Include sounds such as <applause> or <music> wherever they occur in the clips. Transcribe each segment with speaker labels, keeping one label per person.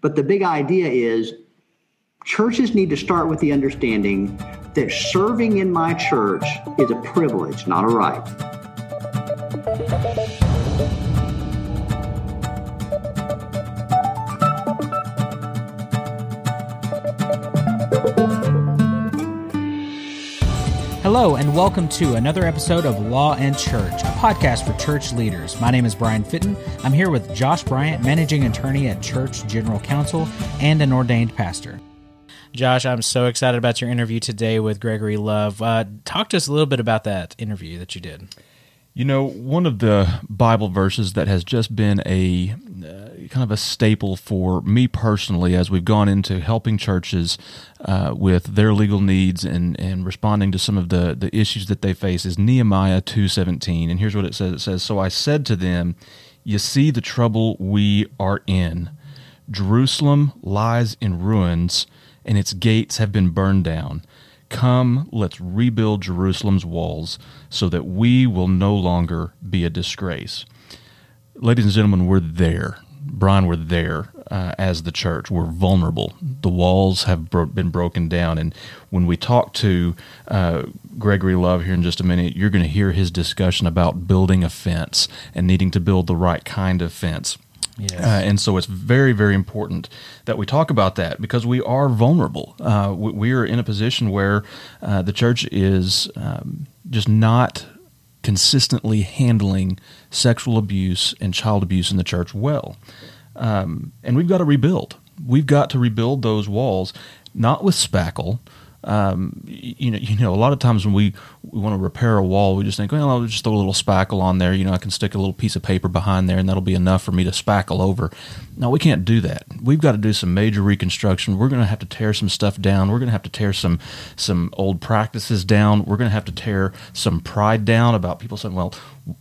Speaker 1: But the big idea is churches need to start with the understanding that serving in my church is a privilege, not a right.
Speaker 2: Hello, and welcome to another episode of Law and Church, a podcast for church leaders. My name is Brian Fitton. I'm here with Josh Bryant, managing attorney at Church General Counsel and an ordained pastor. Josh, I'm so excited about your interview today with Gregory Love. Uh, talk to us a little bit about that interview that you did.
Speaker 3: You know, one of the Bible verses that has just been a uh, kind of a staple for me personally as we've gone into helping churches uh, with their legal needs and, and responding to some of the, the issues that they face is Nehemiah 2.17. And here's what it says. It says, So I said to them, You see the trouble we are in. Jerusalem lies in ruins, and its gates have been burned down. Come, let's rebuild Jerusalem's walls so that we will no longer be a disgrace. Ladies and gentlemen, we're there. Brian, we're there uh, as the church. We're vulnerable. The walls have bro- been broken down. And when we talk to uh, Gregory Love here in just a minute, you're going to hear his discussion about building a fence and needing to build the right kind of fence. Yes. Uh, and so it's very, very important that we talk about that because we are vulnerable. Uh, we, we, are in a position where uh, the church is um, just not consistently handling sexual abuse and child abuse in the church well. Um, and we've got to rebuild. We've got to rebuild those walls, not with spackle, um, you know, you know, a lot of times when we, we want to repair a wall, we just think, well, I'll just throw a little spackle on there. You know, I can stick a little piece of paper behind there, and that'll be enough for me to spackle over. No, we can't do that. We've got to do some major reconstruction. We're going to have to tear some stuff down. We're going to have to tear some some old practices down. We're going to have to tear some pride down about people saying, well,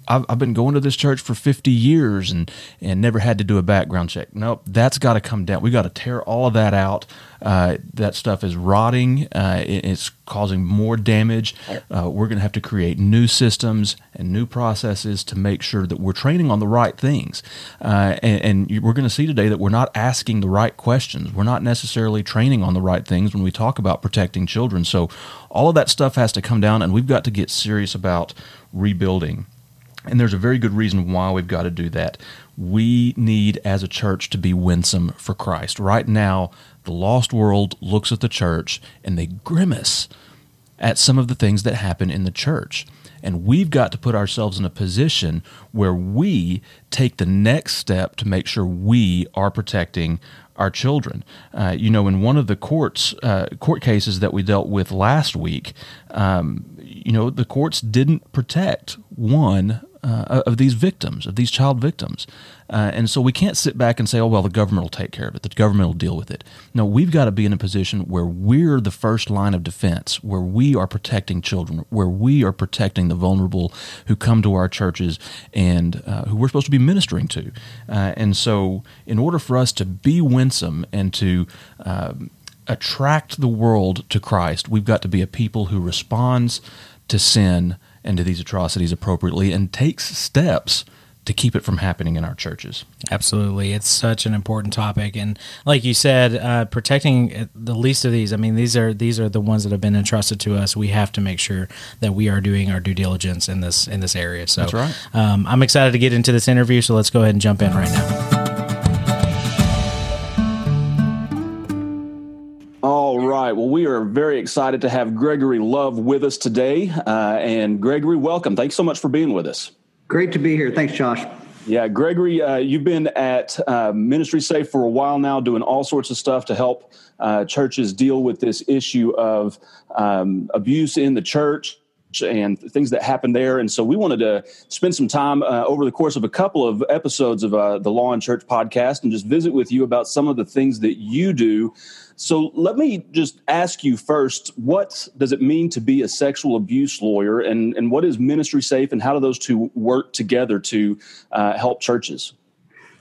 Speaker 3: I've, I've, been going to this church for 50 years and, and never had to do a background check. Nope, that's got to come down. We got to tear all of that out. Uh, that stuff is rotting. Uh, it, it's causing more damage. Uh, we're going to have to create new systems and new processes to make sure that we're training on the right things. Uh, and, and we're going to see today that we're not asking the right questions. We're not necessarily training on the right things when we talk about protecting children. So all of that stuff has to come down, and we've got to get serious about rebuilding. And there's a very good reason why we've got to do that. We need, as a church, to be winsome for Christ. Right now, the lost world looks at the church and they grimace at some of the things that happen in the church. And we've got to put ourselves in a position where we take the next step to make sure we are protecting our children. Uh, you know, in one of the courts uh, court cases that we dealt with last week, um, you know, the courts didn't protect one uh, of these victims, of these child victims. Uh, and so we can't sit back and say, oh, well, the government will take care of it. The government will deal with it. No, we've got to be in a position where we're the first line of defense, where we are protecting children, where we are protecting the vulnerable who come to our churches and uh, who we're supposed to be ministering to. Uh, and so, in order for us to be winsome and to um, attract the world to Christ, we've got to be a people who responds to sin and to these atrocities appropriately and takes steps to keep it from happening in our churches.
Speaker 2: Absolutely. It's such an important topic. And like you said, uh, protecting the least of these, I mean, these are, these are the ones that have been entrusted to us. We have to make sure that we are doing our due diligence in this, in this area. So
Speaker 3: That's right.
Speaker 2: Um, I'm excited to get into this interview. So let's go ahead and jump in right now.
Speaker 4: Right. Well, we are very excited to have Gregory Love with us today. Uh, and Gregory, welcome. Thanks so much for being with us.
Speaker 1: Great to be here. Thanks, Josh.
Speaker 4: Yeah, Gregory, uh, you've been at uh, Ministry Safe for a while now, doing all sorts of stuff to help uh, churches deal with this issue of um, abuse in the church and things that happen there. And so we wanted to spend some time uh, over the course of a couple of episodes of uh, the Law and Church podcast and just visit with you about some of the things that you do so let me just ask you first what does it mean to be a sexual abuse lawyer, and, and what is Ministry Safe, and how do those two work together to uh, help churches?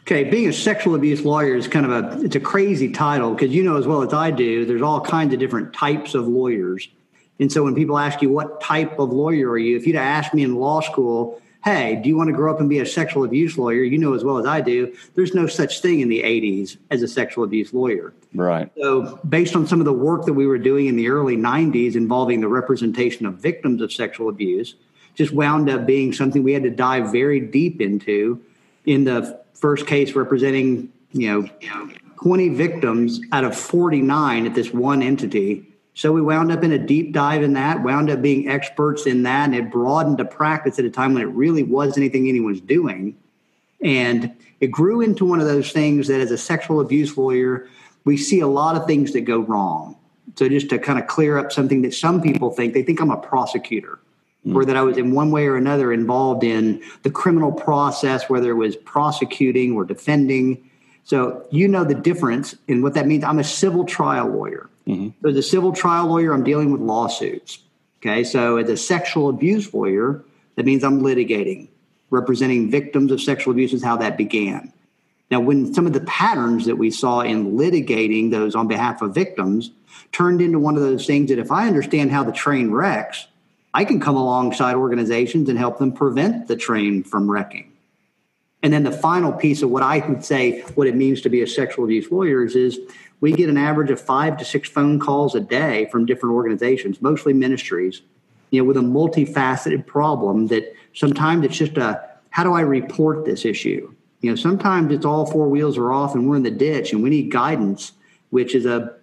Speaker 1: Okay, being a sexual abuse lawyer is kind of a it's a crazy title because you know as well as I do, there's all kinds of different types of lawyers. And so when people ask you what type of lawyer are you, if you'd asked me in law school, hey, do you want to grow up and be a sexual abuse lawyer? You know as well as I do, there's no such thing in the 80s as a sexual abuse lawyer.
Speaker 4: Right.
Speaker 1: So, based on some of the work that we were doing in the early 90s involving the representation of victims of sexual abuse, just wound up being something we had to dive very deep into in the first case representing, you know, 20 victims out of 49 at this one entity so we wound up in a deep dive in that, wound up being experts in that, and it broadened to practice at a time when it really wasn't anything anyone was doing. And it grew into one of those things that as a sexual abuse lawyer, we see a lot of things that go wrong. So just to kind of clear up something that some people think, they think I'm a prosecutor. Mm. Or that I was in one way or another involved in the criminal process, whether it was prosecuting or defending. So you know the difference in what that means. I'm a civil trial lawyer. Mm-hmm. So as a civil trial lawyer, I'm dealing with lawsuits. Okay, so as a sexual abuse lawyer, that means I'm litigating, representing victims of sexual abuse is how that began. Now, when some of the patterns that we saw in litigating those on behalf of victims turned into one of those things that if I understand how the train wrecks, I can come alongside organizations and help them prevent the train from wrecking. And then the final piece of what I would say what it means to be a sexual abuse lawyer is, is we get an average of five to six phone calls a day from different organizations, mostly ministries, you know, with a multifaceted problem that sometimes it's just a how do I report this issue? You know, sometimes it's all four wheels are off and we're in the ditch and we need guidance, which is a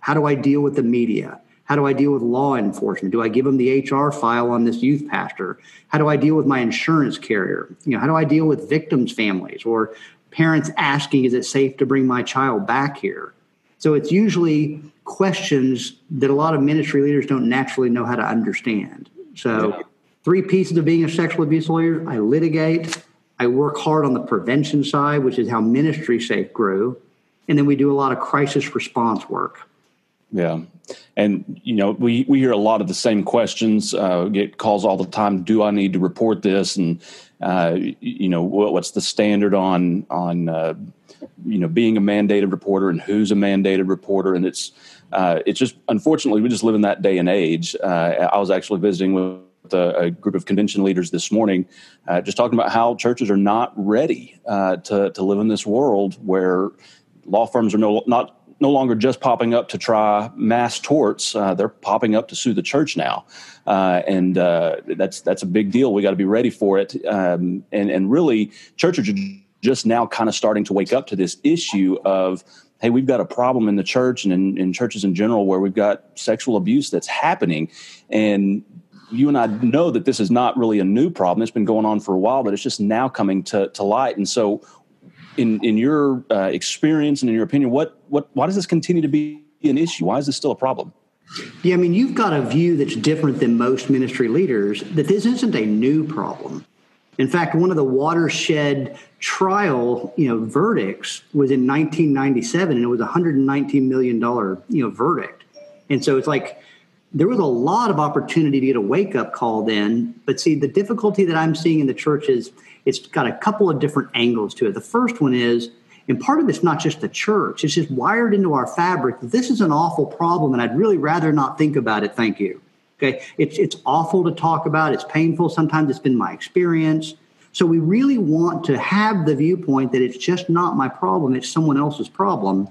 Speaker 1: how do I deal with the media? How do I deal with law enforcement? Do I give them the HR file on this youth pastor? How do I deal with my insurance carrier? You know, how do I deal with victims' families or parents asking, is it safe to bring my child back here? So it's usually questions that a lot of ministry leaders don't naturally know how to understand. So, yeah. three pieces of being a sexual abuse lawyer I litigate, I work hard on the prevention side, which is how Ministry Safe grew, and then we do a lot of crisis response work.
Speaker 4: Yeah. And, you know, we, we hear a lot of the same questions, uh, get calls all the time. Do I need to report this? And, uh, you know, what, what's the standard on, on, uh, you know being a mandated reporter and who's a mandated reporter and it's uh, it's just unfortunately we just live in that day and age uh, i was actually visiting with a, a group of convention leaders this morning uh, just talking about how churches are not ready to, to live in this world where law firms are no not no longer just popping up to try mass torts. Uh, they're popping up to sue the church now, uh, and uh, that's that's a big deal. We got to be ready for it. Um, and and really, churches are just now kind of starting to wake up to this issue of hey we've got a problem in the church and in, in, churches in general where we've got sexual abuse that's happening and you and i know that this is not really a new problem it's been going on for a while but it's just now coming to, to light and so in, in your uh, experience and in your opinion what, what why does this continue to be an issue why is this still a problem
Speaker 1: yeah, I mean, you've got a view that's different than most ministry leaders that this isn't a new problem. In fact, one of the watershed trial, you know, verdicts was in 1997, and it was a 119 million dollar, you know, verdict. And so it's like there was a lot of opportunity to get a wake up call then. But see, the difficulty that I'm seeing in the church is it's got a couple of different angles to it. The first one is, and part of it's not just the church; it's just wired into our fabric. This is an awful problem, and I'd really rather not think about it. Thank you. Okay. It's, it's awful to talk about. It's painful. Sometimes it's been my experience. So we really want to have the viewpoint that it's just not my problem. It's someone else's problem.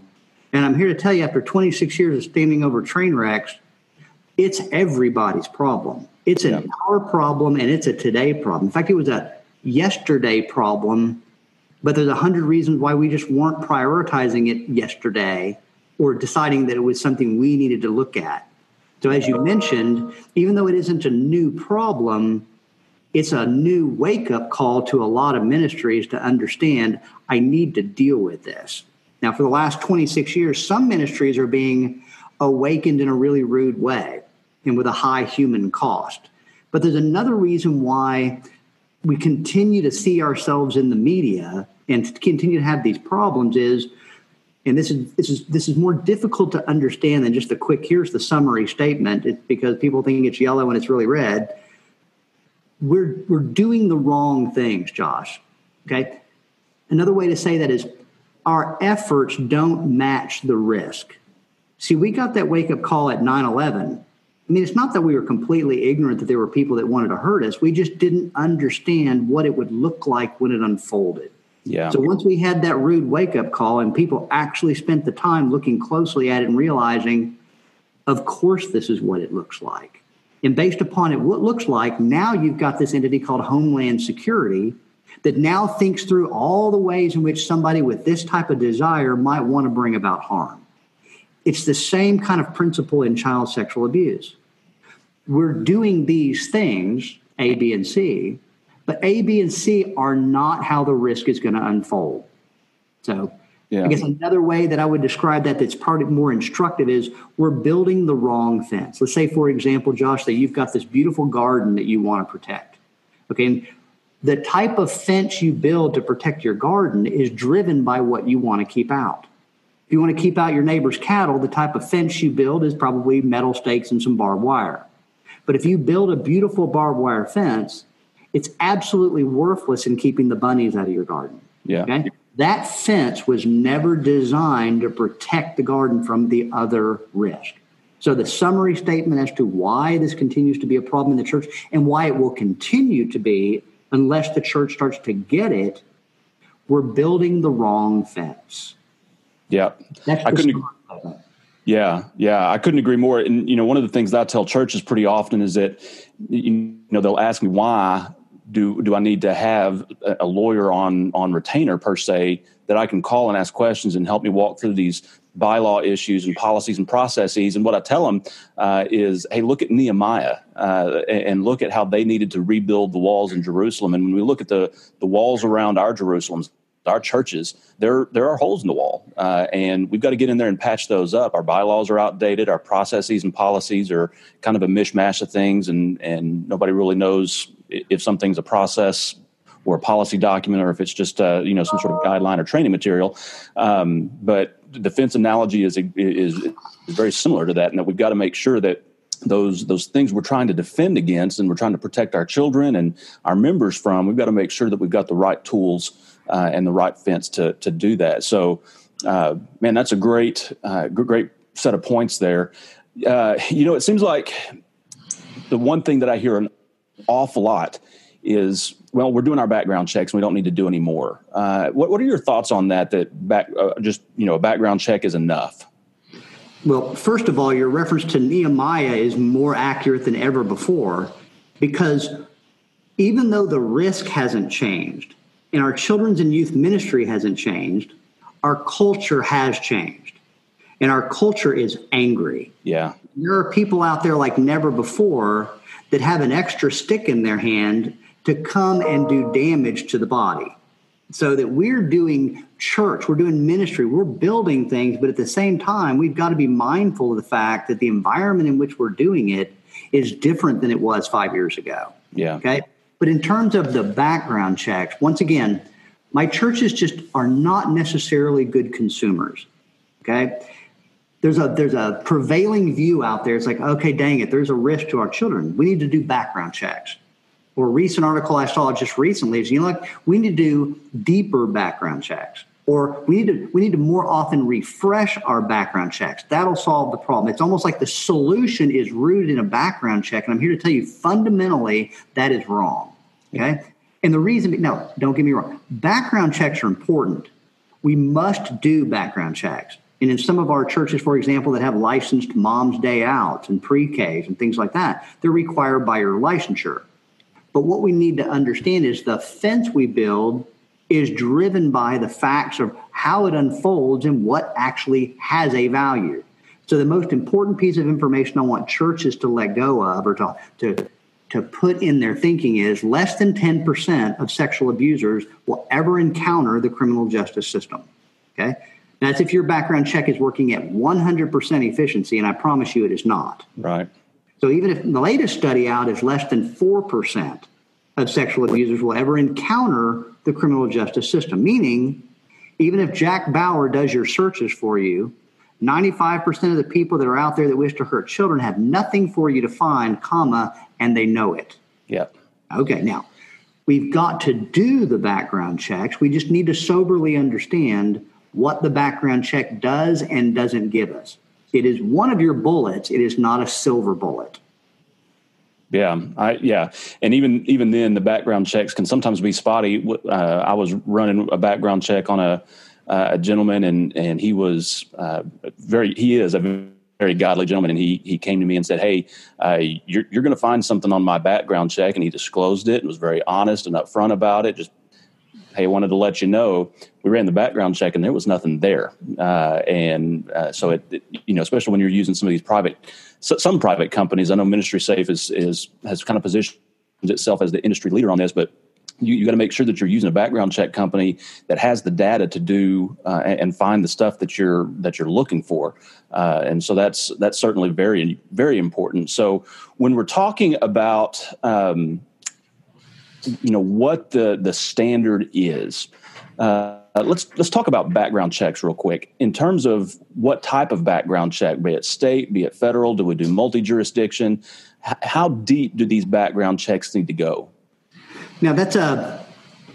Speaker 1: And I'm here to tell you after 26 years of standing over train wrecks, it's everybody's problem. It's an yeah. our problem and it's a today problem. In fact, it was a yesterday problem, but there's a hundred reasons why we just weren't prioritizing it yesterday or deciding that it was something we needed to look at. So, as you mentioned, even though it isn't a new problem, it's a new wake up call to a lot of ministries to understand I need to deal with this. Now, for the last 26 years, some ministries are being awakened in a really rude way and with a high human cost. But there's another reason why we continue to see ourselves in the media and continue to have these problems is and this is this is this is more difficult to understand than just a quick here's the summary statement. It's because people think it's yellow and it's really red. We're we're doing the wrong things josh okay? Another way to say that is our efforts don't match the risk. See we got that wake up call at 9-11 I mean, it's not that we were completely ignorant that there were people that wanted to hurt us. We just didn't understand what it would look like when it unfolded.
Speaker 4: Yeah.
Speaker 1: So once we had that rude wake up call and people actually spent the time looking closely at it and realizing, of course, this is what it looks like. And based upon it, what it looks like, now you've got this entity called Homeland Security that now thinks through all the ways in which somebody with this type of desire might want to bring about harm. It's the same kind of principle in child sexual abuse. We're doing these things, A, B, and C, but A, B, and C are not how the risk is going to unfold. So, yeah. I guess another way that I would describe that that's part of more instructive is we're building the wrong fence. Let's say, for example, Josh, that you've got this beautiful garden that you want to protect. Okay. And the type of fence you build to protect your garden is driven by what you want to keep out. If you want to keep out your neighbor's cattle, the type of fence you build is probably metal stakes and some barbed wire. But if you build a beautiful barbed wire fence, it's absolutely worthless in keeping the bunnies out of your garden.
Speaker 4: Yeah. Okay?
Speaker 1: That fence was never designed to protect the garden from the other risk. So the summary statement as to why this continues to be a problem in the church and why it will continue to be unless the church starts to get it, we're building the wrong fence.
Speaker 4: Yeah. That's I couldn't yeah, yeah, I couldn't agree more. And you know, one of the things that I tell churches pretty often is that you know they'll ask me why do do I need to have a lawyer on on retainer per se that I can call and ask questions and help me walk through these bylaw issues and policies and processes. And what I tell them uh, is, hey, look at Nehemiah uh, and look at how they needed to rebuild the walls in Jerusalem. And when we look at the the walls around our Jerusalems, our churches, there there are holes in the wall, uh, and we've got to get in there and patch those up. Our bylaws are outdated. Our processes and policies are kind of a mishmash of things, and and nobody really knows if something's a process or a policy document or if it's just uh, you know some sort of guideline or training material. Um, but the defense analogy is, is is very similar to that, and that we've got to make sure that those those things we're trying to defend against and we're trying to protect our children and our members from we've got to make sure that we've got the right tools uh, and the right fence to to do that. So, uh, man, that's a great uh, great set of points there. Uh, you know, it seems like the one thing that I hear an awful lot is well we're doing our background checks and we don't need to do any more uh, what, what are your thoughts on that that back uh, just you know a background check is enough
Speaker 1: well first of all your reference to nehemiah is more accurate than ever before because even though the risk hasn't changed and our children's and youth ministry hasn't changed, our culture has changed. And our culture is angry.
Speaker 4: Yeah.
Speaker 1: There are people out there like never before that have an extra stick in their hand to come and do damage to the body. So that we're doing church, we're doing ministry, we're building things, but at the same time, we've got to be mindful of the fact that the environment in which we're doing it is different than it was five years ago.
Speaker 4: Yeah.
Speaker 1: Okay. But in terms of the background checks, once again, my churches just are not necessarily good consumers. Okay. There's a there's a prevailing view out there. It's like, okay, dang it, there's a risk to our children. We need to do background checks. Or a recent article I saw just recently is you know like we need to do deeper background checks. Or we need to we need to more often refresh our background checks. That'll solve the problem. It's almost like the solution is rooted in a background check. And I'm here to tell you fundamentally that is wrong. Okay. And the reason, no, don't get me wrong. Background checks are important. We must do background checks. And in some of our churches, for example, that have licensed mom's day outs and pre Ks and things like that, they're required by your licensure. But what we need to understand is the fence we build is driven by the facts of how it unfolds and what actually has a value. So the most important piece of information I want churches to let go of or to, to to put in their thinking is less than 10% of sexual abusers will ever encounter the criminal justice system. Okay? That's if your background check is working at 100% efficiency, and I promise you it is not.
Speaker 4: Right.
Speaker 1: So even if the latest study out is less than 4% of sexual abusers will ever encounter the criminal justice system, meaning even if Jack Bauer does your searches for you, 95% of the people that are out there that wish to hurt children have nothing for you to find, comma, and they know it.
Speaker 4: Yep.
Speaker 1: Okay, now we've got to do the background checks. We just need to soberly understand what the background check does and doesn't give us. It is one of your bullets. It is not a silver bullet.
Speaker 4: Yeah, I yeah, and even even then, the background checks can sometimes be spotty. Uh, I was running a background check on a, uh, a gentleman, and and he was uh, very he is a very godly gentleman, and he he came to me and said, "Hey, uh, you're you're going to find something on my background check," and he disclosed it and was very honest and upfront about it. Just hey, I wanted to let you know we ran the background check and there was nothing there. Uh, and uh, so it, it, you know, especially when you're using some of these private, some private companies, I know Ministry Safe is, is, has kind of positioned itself as the industry leader on this, but you, you got to make sure that you're using a background check company that has the data to do uh, and find the stuff that you're that you're looking for, uh, and so that's that's certainly very very important. So when we're talking about um, you know what the the standard is. Uh, let's let's talk about background checks real quick. In terms of what type of background check, be it state, be it federal, do we do multi jurisdiction? H- how deep do these background checks need to go?
Speaker 1: Now that's a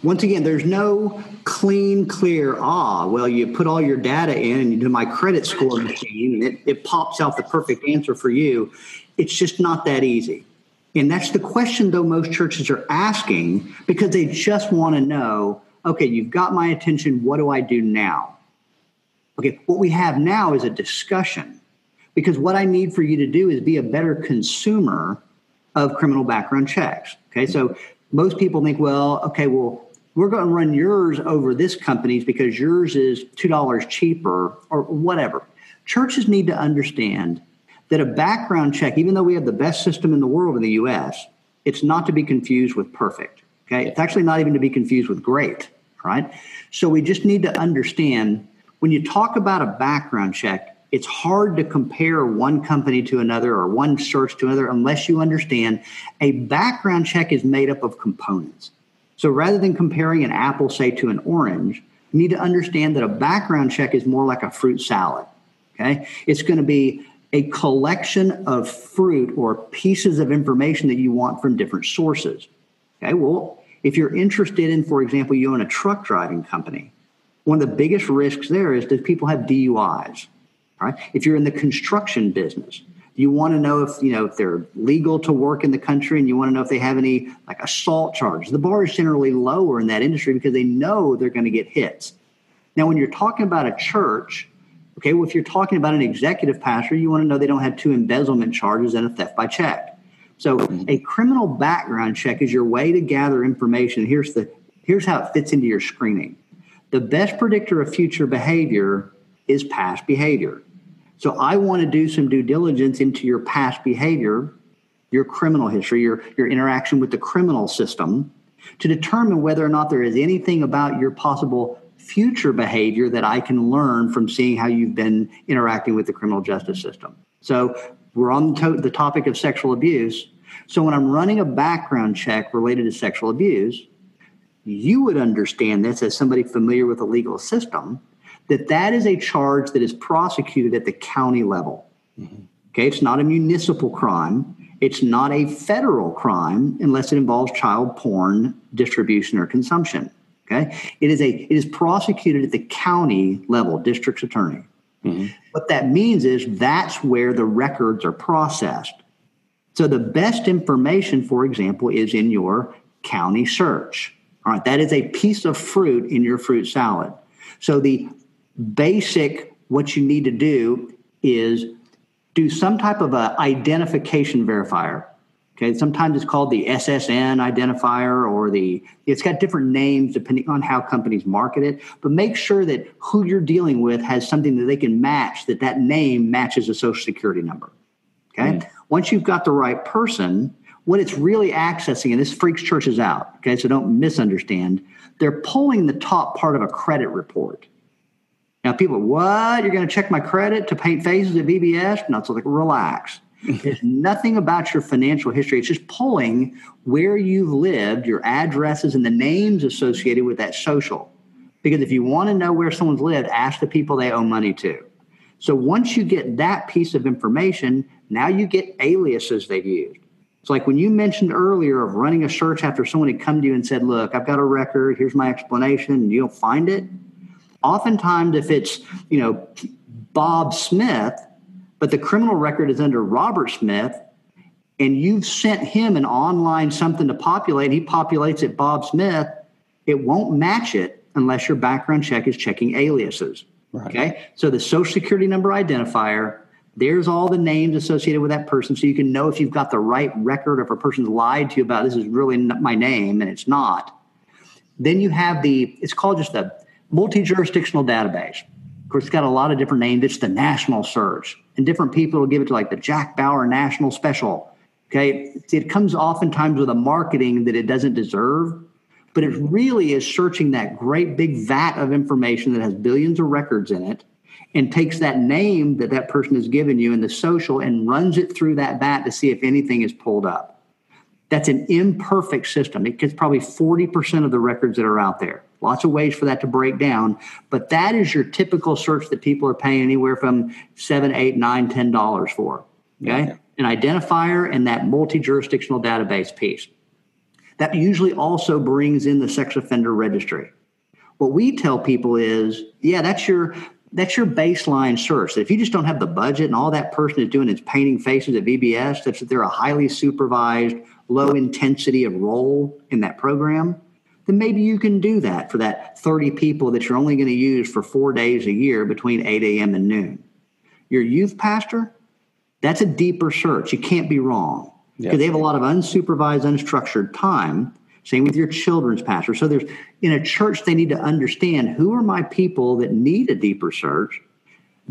Speaker 1: once again, there's no clean, clear, ah, well, you put all your data in and you do my credit score machine and it, it pops out the perfect answer for you. It's just not that easy. And that's the question, though, most churches are asking because they just want to know okay, you've got my attention. What do I do now? Okay, what we have now is a discussion because what I need for you to do is be a better consumer of criminal background checks. Okay, so most people think, well, okay, well, we're going to run yours over this company's because yours is $2 cheaper or whatever. Churches need to understand that a background check, even though we have the best system in the world in the US, it's not to be confused with perfect. Okay. It's actually not even to be confused with great. Right. So we just need to understand when you talk about a background check, it's hard to compare one company to another or one search to another unless you understand a background check is made up of components. So rather than comparing an apple, say, to an orange, you need to understand that a background check is more like a fruit salad. Okay. It's going to be a collection of fruit or pieces of information that you want from different sources. Okay, well, if you're interested in, for example, you own a truck driving company, one of the biggest risks there is that people have DUIs. Right? If you're in the construction business, you want to know if you know if they're legal to work in the country, and you want to know if they have any like assault charges. The bar is generally lower in that industry because they know they're going to get hits. Now, when you're talking about a church, Okay, well, if you're talking about an executive pastor, you want to know they don't have two embezzlement charges and a theft by check. So a criminal background check is your way to gather information. Here's the here's how it fits into your screening. The best predictor of future behavior is past behavior. So I want to do some due diligence into your past behavior, your criminal history, your, your interaction with the criminal system to determine whether or not there is anything about your possible future behavior that I can learn from seeing how you've been interacting with the criminal justice system. So we're on the, topic of sexual abuse. So when I'm running a background check related to sexual abuse, you would understand this as somebody familiar with the legal system that that is a charge that is prosecuted at the county level. Mm-hmm. Okay, it's not a municipal crime. It's not a federal crime unless it involves child porn distribution or consumption. Okay, it is a it is prosecuted at the county level, district's attorney. Mm-hmm. What that means is that's where the records are processed. So the best information, for example, is in your county search. All right, that is a piece of fruit in your fruit salad. So the basic what you need to do is do some type of a identification verifier. Okay, sometimes it's called the SSN identifier or the it's got different names depending on how companies market it, but make sure that who you're dealing with has something that they can match that that name matches a social security number. Okay? Mm. Once you've got the right person, what it's really accessing and this freaks churches out, okay? So don't misunderstand. They're pulling the top part of a credit report. Now people, what? You're going to check my credit to paint faces at VBS? No, so like relax it's nothing about your financial history. It's just pulling where you've lived, your addresses, and the names associated with that social. Because if you want to know where someone's lived, ask the people they owe money to. So once you get that piece of information, now you get aliases they've used. It's like when you mentioned earlier of running a search after someone had come to you and said, Look, I've got a record, here's my explanation, and you don't find it. Oftentimes, if it's, you know, Bob Smith, but the criminal record is under Robert Smith, and you've sent him an online something to populate, he populates it Bob Smith, it won't match it unless your background check is checking aliases. Right. Okay. So the social security number identifier, there's all the names associated with that person. So you can know if you've got the right record or if a person's lied to you about this is really my name and it's not. Then you have the, it's called just the multi jurisdictional database. Of course, it's got a lot of different names. It's the national search. And different people will give it to like the Jack Bauer National Special. Okay. It comes oftentimes with a marketing that it doesn't deserve but it really is searching that great big vat of information that has billions of records in it and takes that name that that person has given you in the social and runs it through that vat to see if anything is pulled up. That's an imperfect system. It gets probably 40% of the records that are out there. Lots of ways for that to break down, but that is your typical search that people are paying anywhere from seven, eight, nine, ten dollars for. Okay. Yeah. An identifier and that multi-jurisdictional database piece. That usually also brings in the sex offender registry. What we tell people is, yeah, that's your that's your baseline search. If you just don't have the budget and all that person is doing is painting faces at VBS, that's that they're a highly supervised, low intensity of role in that program, then maybe you can do that for that 30 people that you're only going to use for four days a year between 8 a.m. and noon. Your youth pastor, that's a deeper search. You can't be wrong because they have a lot of unsupervised, unstructured time. Same with your children's pastor. So there's in a church they need to understand who are my people that need a deeper search,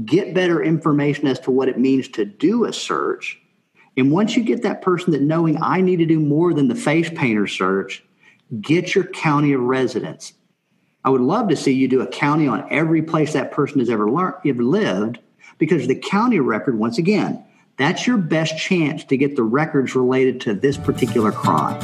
Speaker 1: get better information as to what it means to do a search. And once you get that person that knowing I need to do more than the face painter search, get your county of residence. I would love to see you do a county on every place that person has ever learned, ever lived, because the county record, once again, that's your best chance to get the records related to this particular crime.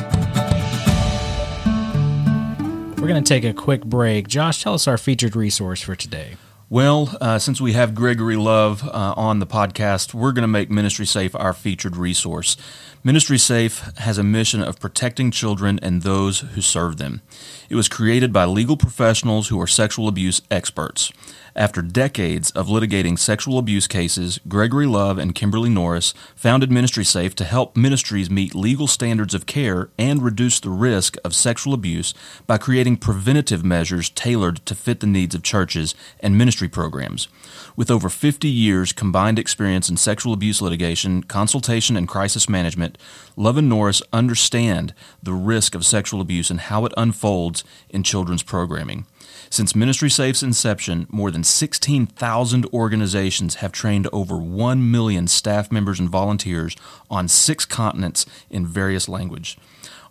Speaker 2: We're going to take a quick break. Josh, tell us our featured resource for today.
Speaker 3: Well, uh, since we have Gregory Love uh, on the podcast, we're going to make Ministry Safe our featured resource. Ministry Safe has a mission of protecting children and those who serve them. It was created by legal professionals who are sexual abuse experts. After decades of litigating sexual abuse cases, Gregory Love and Kimberly Norris founded Ministry Safe to help ministries meet legal standards of care and reduce the risk of sexual abuse by creating preventative measures tailored to fit the needs of churches and ministry programs. With over 50 years combined experience in sexual abuse litigation, consultation, and crisis management, Love and Norris understand the risk of sexual abuse and how it unfolds in children's programming. Since Ministry Safe's inception, more than 16,000 organizations have trained over 1 million staff members and volunteers on six continents in various languages.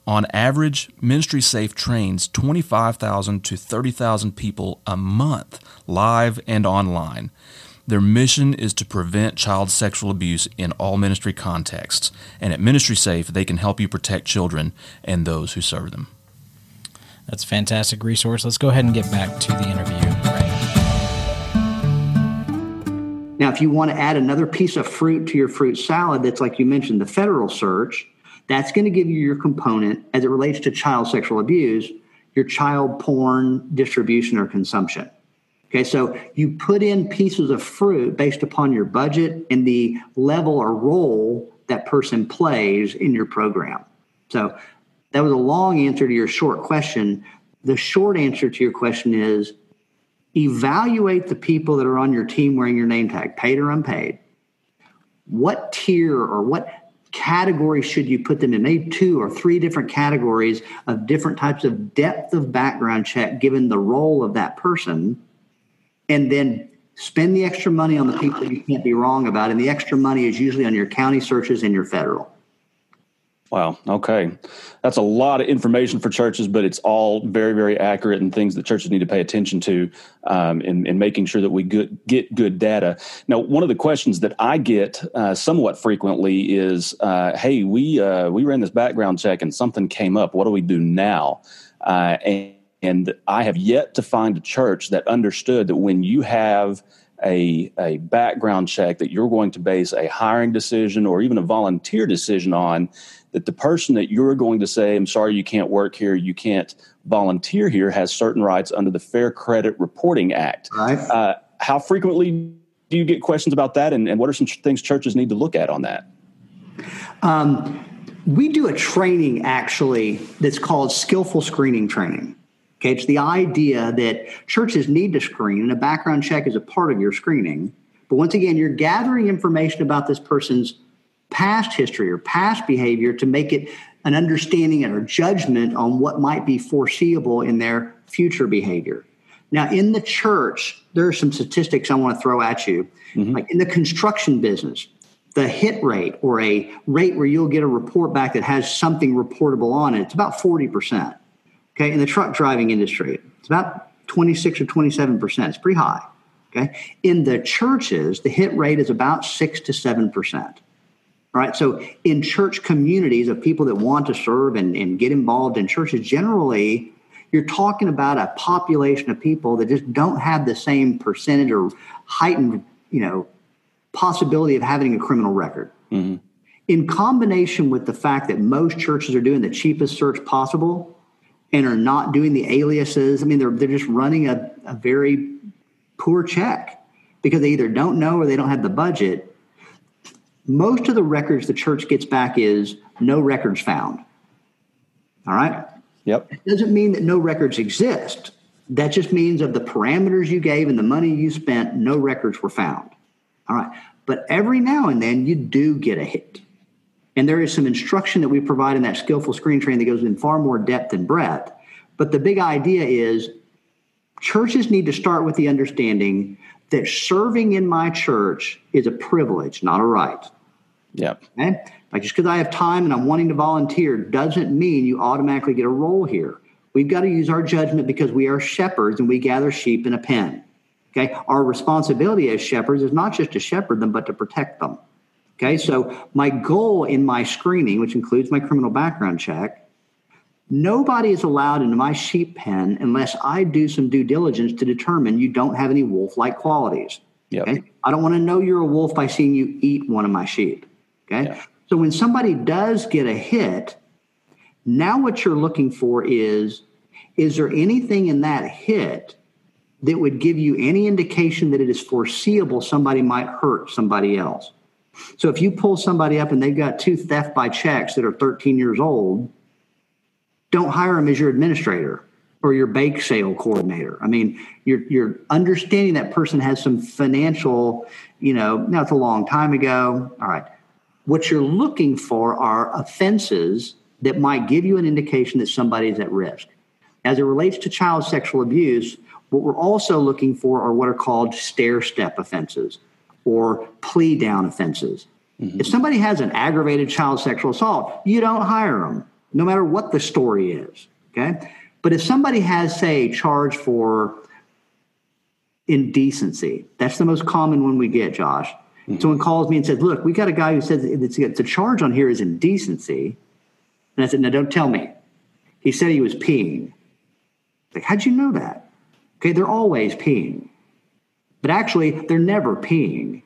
Speaker 3: On average, Ministry Safe trains 25,000 to 30,000 people a month, live and online. Their mission is to prevent child sexual abuse in all ministry contexts, and at Ministry Safe, they can help you protect children and those who serve them.
Speaker 2: That's a fantastic resource. Let's go ahead and get back to the interview.
Speaker 1: Now, if you want to add another piece of fruit to your fruit salad, that's like you mentioned, the federal search, that's going to give you your component as it relates to child sexual abuse, your child porn distribution or consumption. Okay, so you put in pieces of fruit based upon your budget and the level or role that person plays in your program. So that was a long answer to your short question. The short answer to your question is evaluate the people that are on your team wearing your name tag, paid or unpaid. What tier or what category should you put them in? Maybe two or three different categories of different types of depth of background check given the role of that person. And then spend the extra money on the people you can't be wrong about. And the extra money is usually on your county searches and your federal.
Speaker 4: Wow. Okay. That's a lot of information for churches, but it's all very, very accurate and things that churches need to pay attention to um, in, in, making sure that we get good data. Now, one of the questions that I get uh, somewhat frequently is, uh, "Hey, we uh, we ran this background check and something came up. What do we do now?" Uh, and, and I have yet to find a church that understood that when you have a, a background check that you're going to base a hiring decision or even a volunteer decision on, that the person that you're going to say, I'm sorry, you can't work here, you can't volunteer here, has certain rights under the Fair Credit Reporting Act.
Speaker 1: Right.
Speaker 4: Uh, how frequently do you get questions about that? And, and what are some things churches need to look at on that?
Speaker 1: Um, we do a training actually that's called skillful screening training. Okay, it's the idea that churches need to screen, and a background check is a part of your screening. But once again, you're gathering information about this person's past history or past behavior to make it an understanding or judgment on what might be foreseeable in their future behavior. Now, in the church, there are some statistics I want to throw at you. Mm-hmm. Like in the construction business, the hit rate or a rate where you'll get a report back that has something reportable on it, it's about 40%. Okay. In the truck driving industry, it's about 26 or 27%. It's pretty high. Okay. In the churches, the hit rate is about six to 7%. All right. So in church communities of people that want to serve and, and get involved in churches, generally, you're talking about a population of people that just don't have the same percentage or heightened, you know, possibility of having a criminal record. Mm-hmm. In combination with the fact that most churches are doing the cheapest search possible and are not doing the aliases, I mean, they're, they're just running a, a very poor check because they either don't know or they don't have the budget. Most of the records the church gets back is no records found. All right.
Speaker 4: Yep.
Speaker 1: It doesn't mean that no records exist. That just means of the parameters you gave and the money you spent, no records were found. All right. But every now and then you do get a hit. And there is some instruction that we provide in that skillful screen training that goes in far more depth and breadth. But the big idea is churches need to start with the understanding that serving in my church is a privilege, not a right.
Speaker 4: Yep.
Speaker 1: Okay? Like just because I have time and I'm wanting to volunteer doesn't mean you automatically get a role here. We've got to use our judgment because we are shepherds and we gather sheep in a pen. Okay. Our responsibility as shepherds is not just to shepherd them, but to protect them. Okay. So my goal in my screening, which includes my criminal background check, nobody is allowed into my sheep pen unless I do some due diligence to determine you don't have any wolf like qualities.
Speaker 4: Yep.
Speaker 1: Okay. I don't want to know you're a wolf by seeing you eat one of my sheep. Okay. Yeah. So when somebody does get a hit, now what you're looking for is is there anything in that hit that would give you any indication that it is foreseeable somebody might hurt somebody else? So if you pull somebody up and they've got two theft by checks that are 13 years old, don't hire them as your administrator or your bake sale coordinator. I mean, you're you're understanding that person has some financial, you know, now it's a long time ago. All right. What you're looking for are offenses that might give you an indication that somebody is at risk. As it relates to child sexual abuse, what we're also looking for are what are called stair step offenses or plea down offenses. Mm-hmm. If somebody has an aggravated child sexual assault, you don't hire them, no matter what the story is. Okay. But if somebody has, say, charge for indecency, that's the most common one we get, Josh. Mm-hmm. Someone calls me and says, Look, we got a guy who says it's, it's a charge on here is indecency. And I said, No, don't tell me. He said he was peeing. Like, how'd you know that? Okay, they're always peeing. But actually, they're never peeing.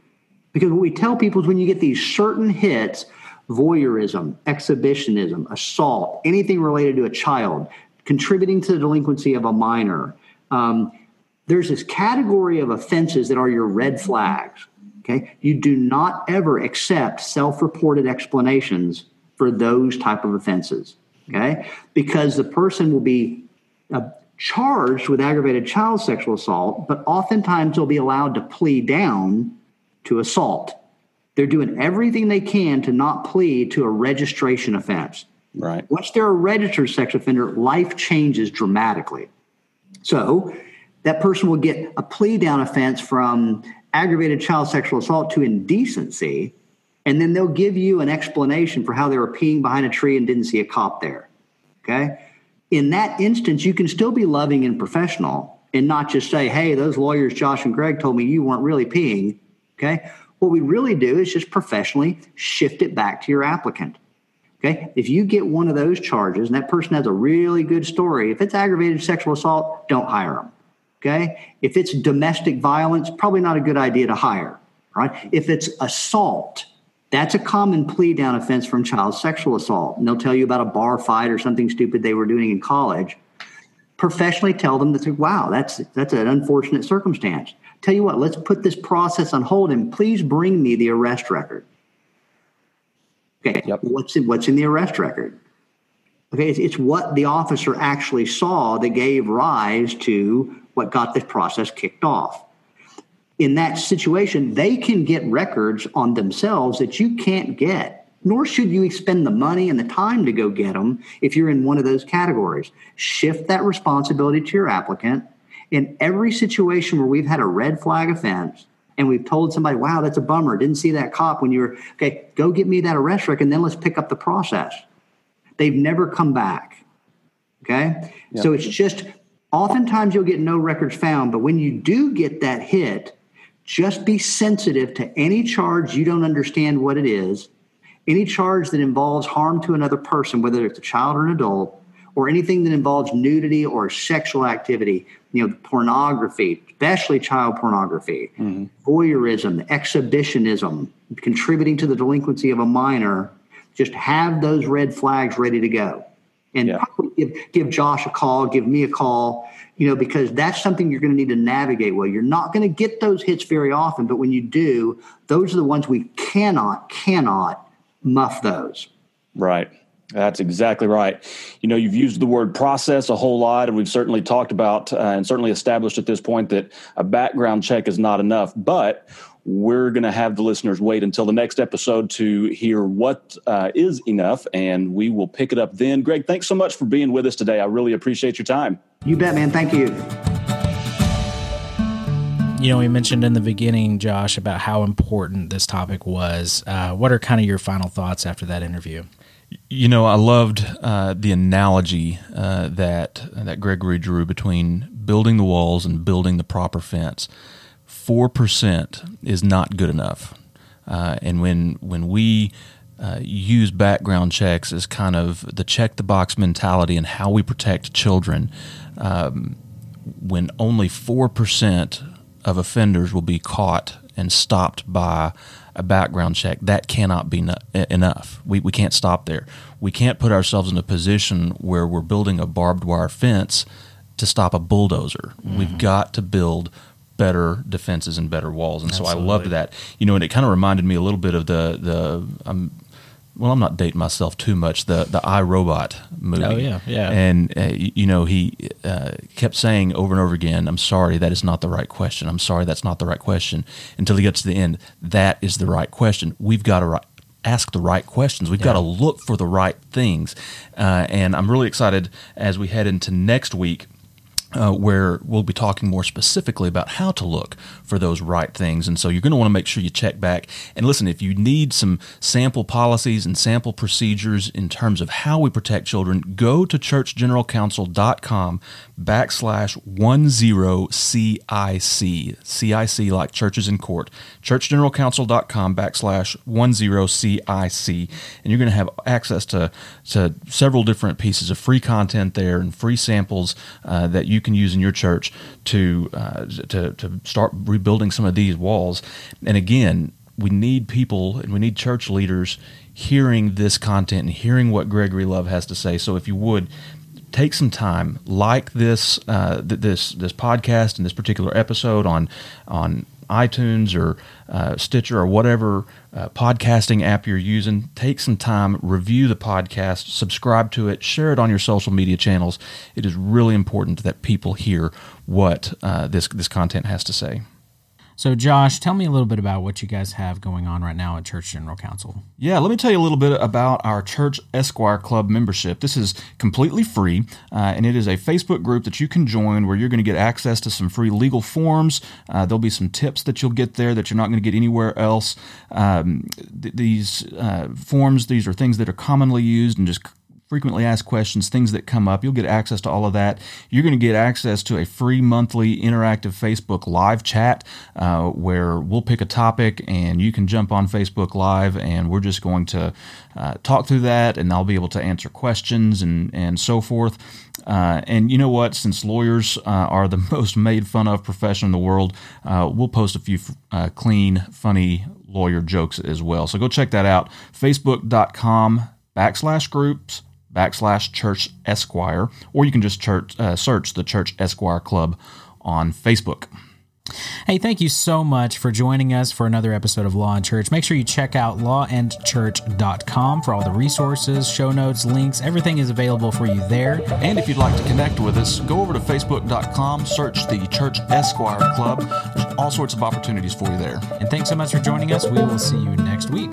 Speaker 1: Because what we tell people is when you get these certain hits, voyeurism, exhibitionism, assault, anything related to a child, contributing to the delinquency of a minor, um, there's this category of offenses that are your red flags. Okay, you do not ever accept self-reported explanations for those type of offenses. Okay, because the person will be uh, charged with aggravated child sexual assault, but oftentimes they'll be allowed to plea down to assault. They're doing everything they can to not plead to a registration offense.
Speaker 4: Right.
Speaker 1: Once they're a registered sex offender, life changes dramatically. So that person will get a plea down offense from aggravated child sexual assault to indecency, and then they'll give you an explanation for how they were peeing behind a tree and didn't see a cop there. Okay. In that instance, you can still be loving and professional and not just say, hey, those lawyers, Josh and Greg, told me you weren't really peeing. Okay. What we really do is just professionally shift it back to your applicant. Okay. If you get one of those charges and that person has a really good story, if it's aggravated sexual assault, don't hire them. Okay. If it's domestic violence, probably not a good idea to hire. Right. If it's assault, that's a common plea down offense from child sexual assault. And they'll tell you about a bar fight or something stupid they were doing in college. Professionally tell them that, wow, that's, that's an unfortunate circumstance. Tell you what, let's put this process on hold and please bring me the arrest record. Okay, yep. what's in, what's in the arrest record? Okay, it's, it's what the officer actually saw that gave rise to what got this process kicked off. In that situation, they can get records on themselves that you can't get, nor should you expend the money and the time to go get them if you're in one of those categories. Shift that responsibility to your applicant. In every situation where we've had a red flag offense, and we've told somebody, wow, that's a bummer. Didn't see that cop when you were, okay, go get me that arrest record and then let's pick up the process. They've never come back. Okay. Yep. So it's just oftentimes you'll get no records found, but when you do get that hit, just be sensitive to any charge you don't understand what it is, any charge that involves harm to another person, whether it's a child or an adult, or anything that involves nudity or sexual activity, you know, pornography, especially child pornography, mm-hmm. voyeurism, exhibitionism, contributing to the delinquency of a minor, just have those red flags ready to go. And yeah. give, give Josh a call, give me a call, you know, because that's something you're going to need to navigate well. You're not going to get those hits very often, but when you do, those are the ones we cannot, cannot muff those.
Speaker 4: Right. That's exactly right. You know, you've used the word process a whole lot, and we've certainly talked about uh, and certainly established at this point that a background check is not enough. But we're going to have the listeners wait until the next episode to hear what uh, is enough, and we will pick it up then. Greg, thanks so much for being with us today. I really appreciate your time.
Speaker 1: You bet, man. Thank you.
Speaker 2: You know, we mentioned in the beginning, Josh, about how important this topic was. Uh, what are kind of your final thoughts after that interview?
Speaker 3: You know, I loved uh, the analogy uh, that that Gregory drew between building the walls and building the proper fence. Four percent is not good enough, uh, and when when we uh, use background checks as kind of the check the box mentality and how we protect children, um, when only four percent of offenders will be caught and stopped by a background check, that cannot be no- enough. We, we can't stop there. We can't put ourselves in a position where we're building a barbed wire fence to stop a bulldozer. Mm-hmm. We've got to build better defenses and better walls. And Absolutely. so I loved that. You know, and it kind of reminded me a little bit of the the um, well, I'm not dating myself too much. The the I Robot movie.
Speaker 2: Oh yeah, yeah.
Speaker 3: And uh, you know, he uh, kept saying over and over again, "I'm sorry, that is not the right question. I'm sorry, that's not the right question." Until he gets to the end, that is the right question. We've got to ask the right questions. We've yeah. got to look for the right things. Uh, and I'm really excited as we head into next week uh, where we'll be talking more specifically about how to look for those right things. And so you're going to want to make sure you check back. And listen, if you need some sample policies and sample procedures in terms of how we protect children, go to churchgeneralcounsel.com backslash 10CIC. CIC like churches in court. churchgeneralcounsel.com backslash 10CIC. And you're going to have access to, to several different pieces of free content there and free samples uh, that you can use in your church to, uh, to, to start rebuilding some of these walls. And again, we need people and we need church leaders hearing this content and hearing what Gregory Love has to say. So if you would, take some time, like this uh, this this podcast and this particular episode on on iTunes or uh, Stitcher or whatever uh, podcasting app you're using. Take some time, review the podcast, subscribe to it, share it on your social media channels. It is really important that people hear what uh, this this content has to say.
Speaker 2: So, Josh, tell me a little bit about what you guys have going on right now at Church General Counsel.
Speaker 3: Yeah, let me tell you a little bit about our Church Esquire Club membership. This is completely free, uh, and it is a Facebook group that you can join where you're going to get access to some free legal forms. Uh, there'll be some tips that you'll get there that you're not going to get anywhere else. Um, th- these uh, forms, these are things that are commonly used and just frequently asked questions, things that come up. You'll get access to all of that. You're going to get access to a free monthly interactive Facebook live chat uh, where we'll pick a topic and you can jump on Facebook Live and we're just going to uh, talk through that and I'll be able to answer questions and, and so forth. Uh, and you know what? Since lawyers uh, are the <laughs> most made fun of profession in the world, uh, we'll post a few uh, clean, funny lawyer jokes as well. So go check that out. Facebook.com backslash groups backslash church esquire, or you can just church, uh, search the Church Esquire Club on Facebook.
Speaker 2: Hey, thank you so much for joining us for another episode of Law and Church. Make sure you check out lawandchurch.com for all the resources, show notes, links. Everything is available for you there.
Speaker 3: And if you'd like to connect with us, go over to facebook.com, search the Church Esquire Club. There's all sorts of opportunities for you there.
Speaker 2: And thanks so much for joining us. We will see you next week.